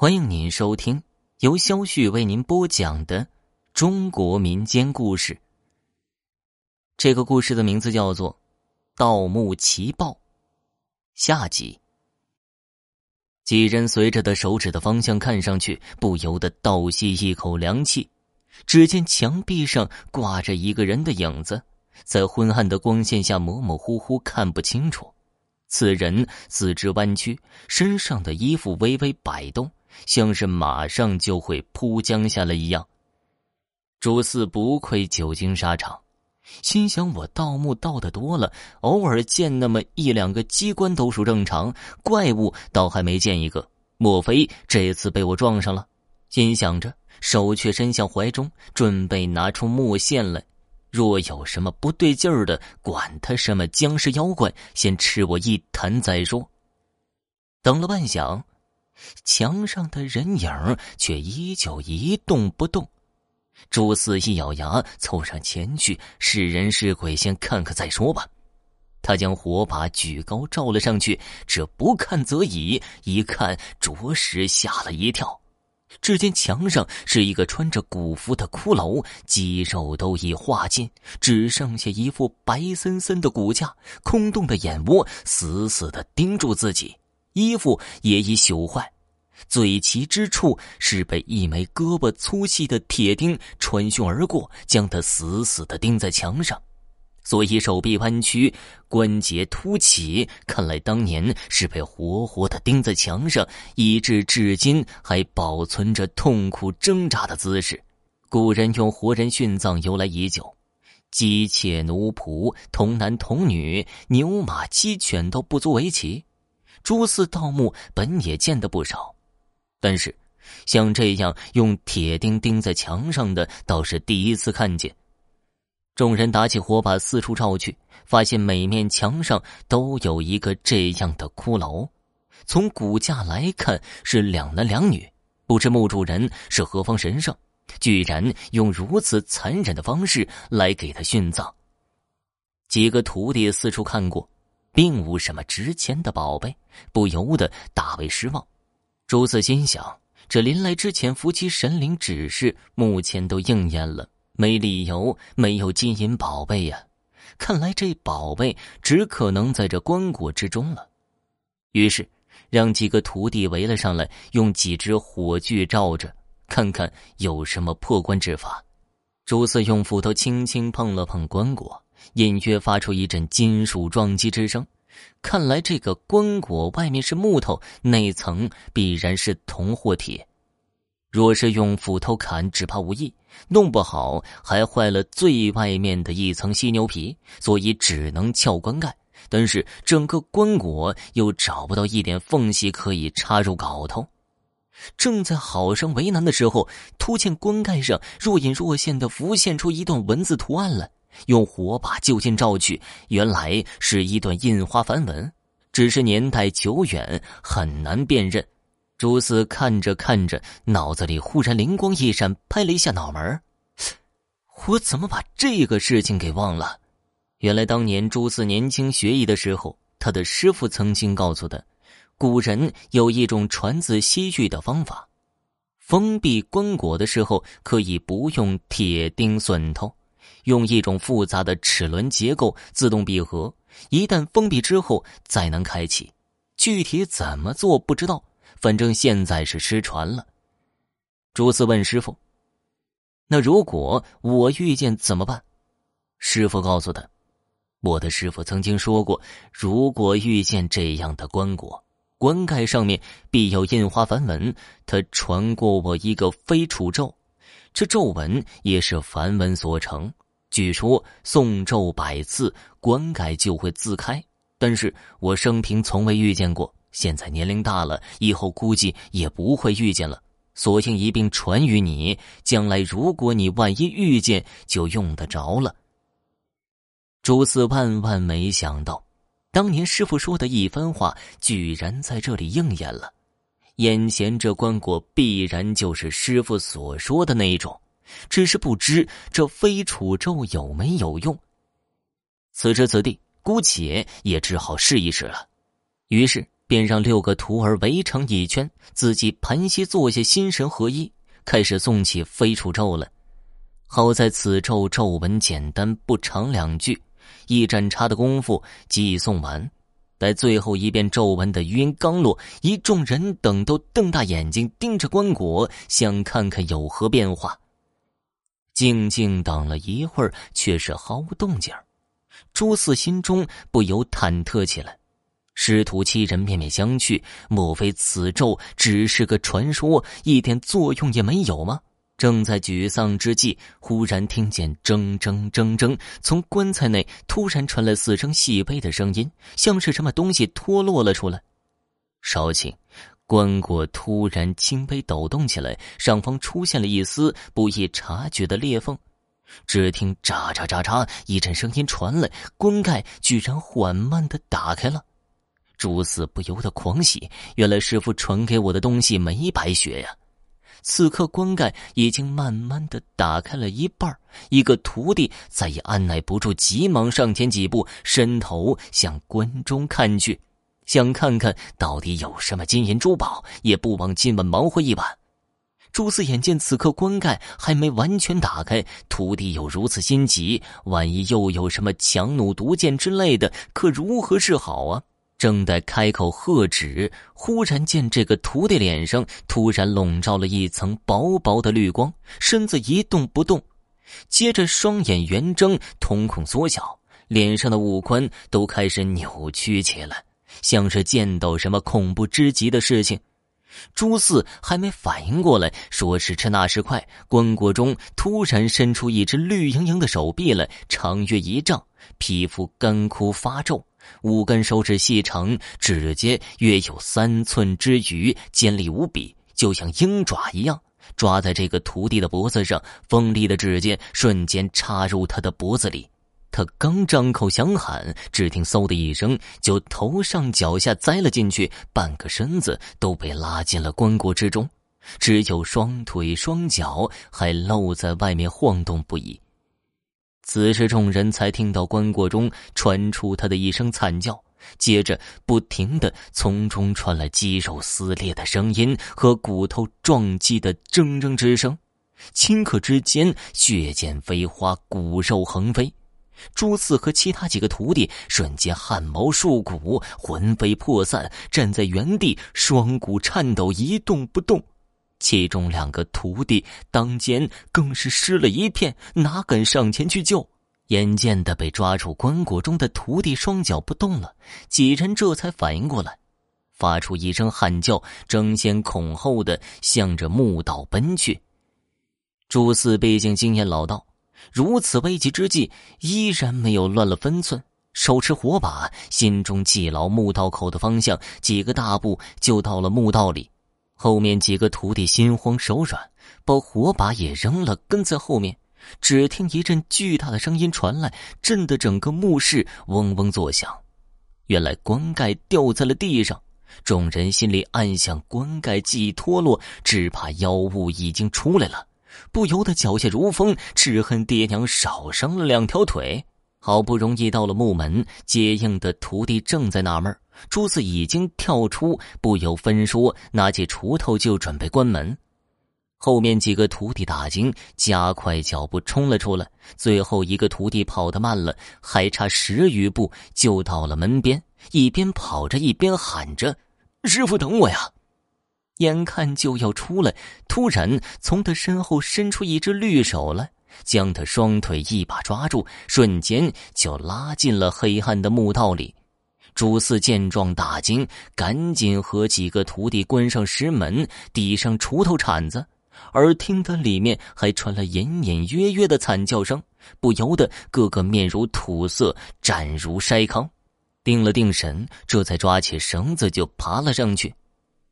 欢迎您收听由肖旭为您播讲的中国民间故事。这个故事的名字叫做《盗墓奇报》下集。几人随着的手指的方向看上去，不由得倒吸一口凉气。只见墙壁上挂着一个人的影子，在昏暗的光线下模模糊糊看不清楚。此人四肢弯曲，身上的衣服微微摆动。像是马上就会扑将下来一样。朱四不愧久经沙场，心想：我盗墓盗的多了，偶尔见那么一两个机关都属正常，怪物倒还没见一个。莫非这次被我撞上了？心想着，手却伸向怀中，准备拿出木线来。若有什么不对劲儿的，管他什么僵尸妖怪，先吃我一坛再说。等了半晌。墙上的人影却依旧一动不动。朱四一咬牙，凑上前去，是人是鬼，先看看再说吧。他将火把举高照了上去，这不看则已，一看着实吓了一跳。只见墙上是一个穿着古服的骷髅，肌肉都已化尽，只剩下一副白森森的骨架，空洞的眼窝死死的盯住自己。衣服也已朽坏，嘴齐之处是被一枚胳膊粗细的铁钉穿胸而过，将他死死的钉在墙上，所以手臂弯曲，关节凸起。看来当年是被活活的钉在墙上，以致至今还保存着痛苦挣扎的姿势。古人用活人殉葬由来已久，姬妾奴仆、童男童女、牛马鸡犬都不足为奇。朱四盗墓本也见得不少，但是像这样用铁钉钉在墙上的倒是第一次看见。众人打起火把四处照去，发现每面墙上都有一个这样的骷髅。从骨架来看是两男两女，不知墓主人是何方神圣，居然用如此残忍的方式来给他殉葬。几个徒弟四处看过。并无什么值钱的宝贝，不由得大为失望。朱四心想：这临来之前，夫妻神灵指示，目前都应验了，没理由没有金银宝贝呀。看来这宝贝只可能在这棺椁之中了。于是，让几个徒弟围了上来，用几只火炬照着，看看有什么破棺之法。朱四用斧头轻轻碰了碰棺椁。隐约发出一阵金属撞击之声，看来这个棺椁外面是木头，内层必然是铜或铁。若是用斧头砍，只怕无益，弄不好还坏了最外面的一层犀牛皮，所以只能撬棺盖。但是整个棺椁又找不到一点缝隙可以插入镐头。正在好生为难的时候，突见棺盖上若隐若现的浮现出一段文字图案来。用火把就近照去，原来是一段印花梵文，只是年代久远，很难辨认。朱四看着看着，脑子里忽然灵光一闪，拍了一下脑门我怎么把这个事情给忘了？原来当年朱四年轻学艺的时候，他的师傅曾经告诉他，古人有一种传自西域的方法，封闭棺椁的时候可以不用铁钉榫头。用一种复杂的齿轮结构自动闭合，一旦封闭之后再能开启。具体怎么做不知道，反正现在是失传了。朱四问师傅：“那如果我遇见怎么办？”师傅告诉他：“我的师傅曾经说过，如果遇见这样的棺椁，棺盖上面必有印花梵文。他传过我一个飞杵咒，这咒文也是梵文所成。”据说诵咒百次，棺盖就会自开。但是我生平从未遇见过，现在年龄大了，以后估计也不会遇见了。索性一并传于你，将来如果你万一遇见，就用得着了。朱四万万没想到，当年师傅说的一番话，居然在这里应验了。眼前这棺椁，必然就是师傅所说的那一种。只是不知这飞楚咒有没有用。此时此地，姑且也只好试一试了。于是便让六个徒儿围成一圈，自己盘膝坐下，心神合一，开始诵起飞楚咒了。好在此咒咒文简单，不长两句，一盏茶的功夫即已诵完。待最后一遍咒文的余音刚落，一众人等都瞪大眼睛盯着棺椁，想看看有何变化。静静等了一会儿，却是毫无动静朱四心中不由忐忑起来。师徒七人面面相觑，莫非此咒只是个传说，一点作用也没有吗？正在沮丧之际，忽然听见铮铮铮铮，从棺材内突然传来四声细微的声音，像是什么东西脱落了出来。稍顷，棺椁突然轻微抖动起来，上方出现了一丝不易察觉的裂缝。只听“喳喳喳喳”一阵声音传来，棺盖居然缓慢的打开了。朱四不由得狂喜，原来师傅传给我的东西没白学呀！此刻棺盖已经慢慢的打开了一半一个徒弟再也按耐不住，急忙上前几步，伸头向棺中看去，想看看到底有什么金银珠宝，也不枉今晚忙活一晚。朱四眼见此刻棺盖还没完全打开，徒弟又如此心急，万一又有什么强弩毒箭之类的，可如何是好啊？正待开口喝止，忽然见这个徒弟脸上突然笼罩了一层薄薄的绿光，身子一动不动，接着双眼圆睁，瞳孔缩小，脸上的五官都开始扭曲起来，像是见到什么恐怖之极的事情。朱四还没反应过来，说时迟那时快，棺椁中突然伸出一只绿莹莹的手臂来，长约一丈，皮肤干枯发皱。五根手指细长，指尖约有三寸之余，尖利无比，就像鹰爪一样，抓在这个徒弟的脖子上。锋利的指尖瞬间插入他的脖子里。他刚张口想喊，只听“嗖”的一声，就头上脚下栽了进去，半个身子都被拉进了棺椁之中，只有双腿双脚还露在外面晃动不已。此时，众人才听到棺椁中传出他的一声惨叫，接着不停的从中传来肌肉撕裂的声音和骨头撞击的铮铮之声，顷刻之间，血溅飞花，骨肉横飞。朱四和其他几个徒弟瞬间汗毛竖骨，魂飞魄散，站在原地，双骨颤抖，一动不动。其中两个徒弟当间更是湿了一片，哪敢上前去救？眼见的被抓住棺椁中的徒弟双脚不动了，几人这才反应过来，发出一声喊叫，争先恐后的向着墓道奔去。朱四毕竟经验老道，如此危急之际，依然没有乱了分寸，手持火把，心中记牢墓道口的方向，几个大步就到了墓道里。后面几个徒弟心慌手软，把火把也扔了，跟在后面。只听一阵巨大的声音传来，震得整个墓室嗡嗡作响。原来棺盖掉在了地上，众人心里暗想：棺盖既脱落，只怕妖物已经出来了，不由得脚下如风，只恨爹娘少生了两条腿。好不容易到了墓门，接应的徒弟正在纳闷。朱四已经跳出，不由分说，拿起锄头就准备关门。后面几个徒弟大惊，加快脚步冲了出来。最后一个徒弟跑得慢了，还差十余步就到了门边，一边跑着一边喊着：“师傅，等我呀！”眼看就要出来，突然从他身后伸出一只绿手来，将他双腿一把抓住，瞬间就拉进了黑暗的墓道里。朱四见状大惊，赶紧和几个徒弟关上石门，抵上锄头铲子。而听得里面还传来隐隐约约的惨叫声，不由得个个面如土色，战如筛糠。定了定神，这才抓起绳子就爬了上去。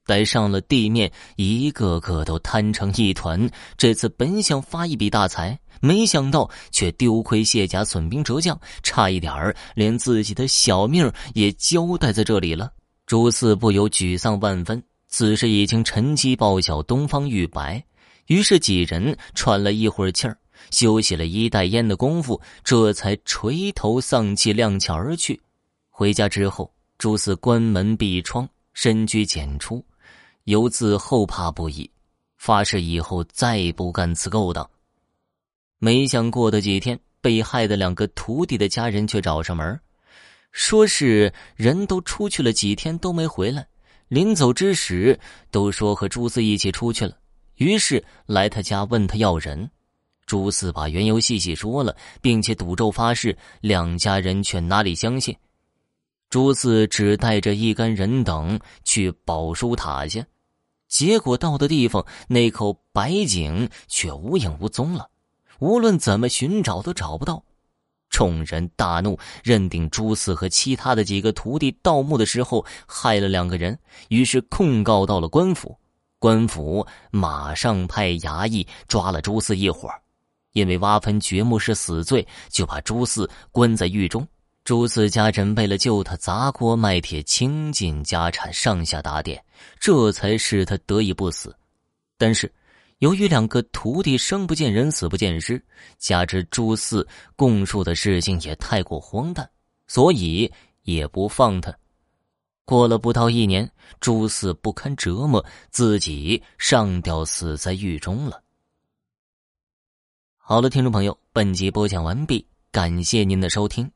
待上了地面，一个个都瘫成一团。这次本想发一笔大财。没想到，却丢盔卸甲、损兵折将，差一点儿连自己的小命也交代在这里了。朱四不由沮丧万分。此时已经晨鸡报晓，东方欲白，于是几人喘了一会儿气儿，休息了一袋烟的功夫，这才垂头丧气踉跄而去。回家之后，朱四关门闭窗，深居简出，由自后怕不已，发誓以后再不干此勾当。没想过的几天，被害的两个徒弟的家人却找上门，说是人都出去了几天都没回来，临走之时都说和朱四一起出去了，于是来他家问他要人。朱四把缘由细细说了，并且赌咒发誓，两家人却哪里相信。朱四只带着一干人等去宝书塔下，结果到的地方，那口白井却无影无踪了，无论怎么寻找都找不到。众人大怒，认定朱四和其他的几个徒弟盗墓的时候害了两个人，于是控告到了官府。官府马上派衙役抓了朱四一伙儿。因为挖坟掘墓是死罪，就把朱四关在狱中。朱四家人为了救他，砸锅卖铁，倾尽家产，上下打点，这才使他得以不死。但是，由于两个徒弟生不见人，死不见尸，加之朱四供述的事情也太过荒诞，所以也不放他。过了不到一年，朱四不堪折磨，自己上吊死在狱中了。好了，听众朋友，本集播讲完毕，感谢您的收听。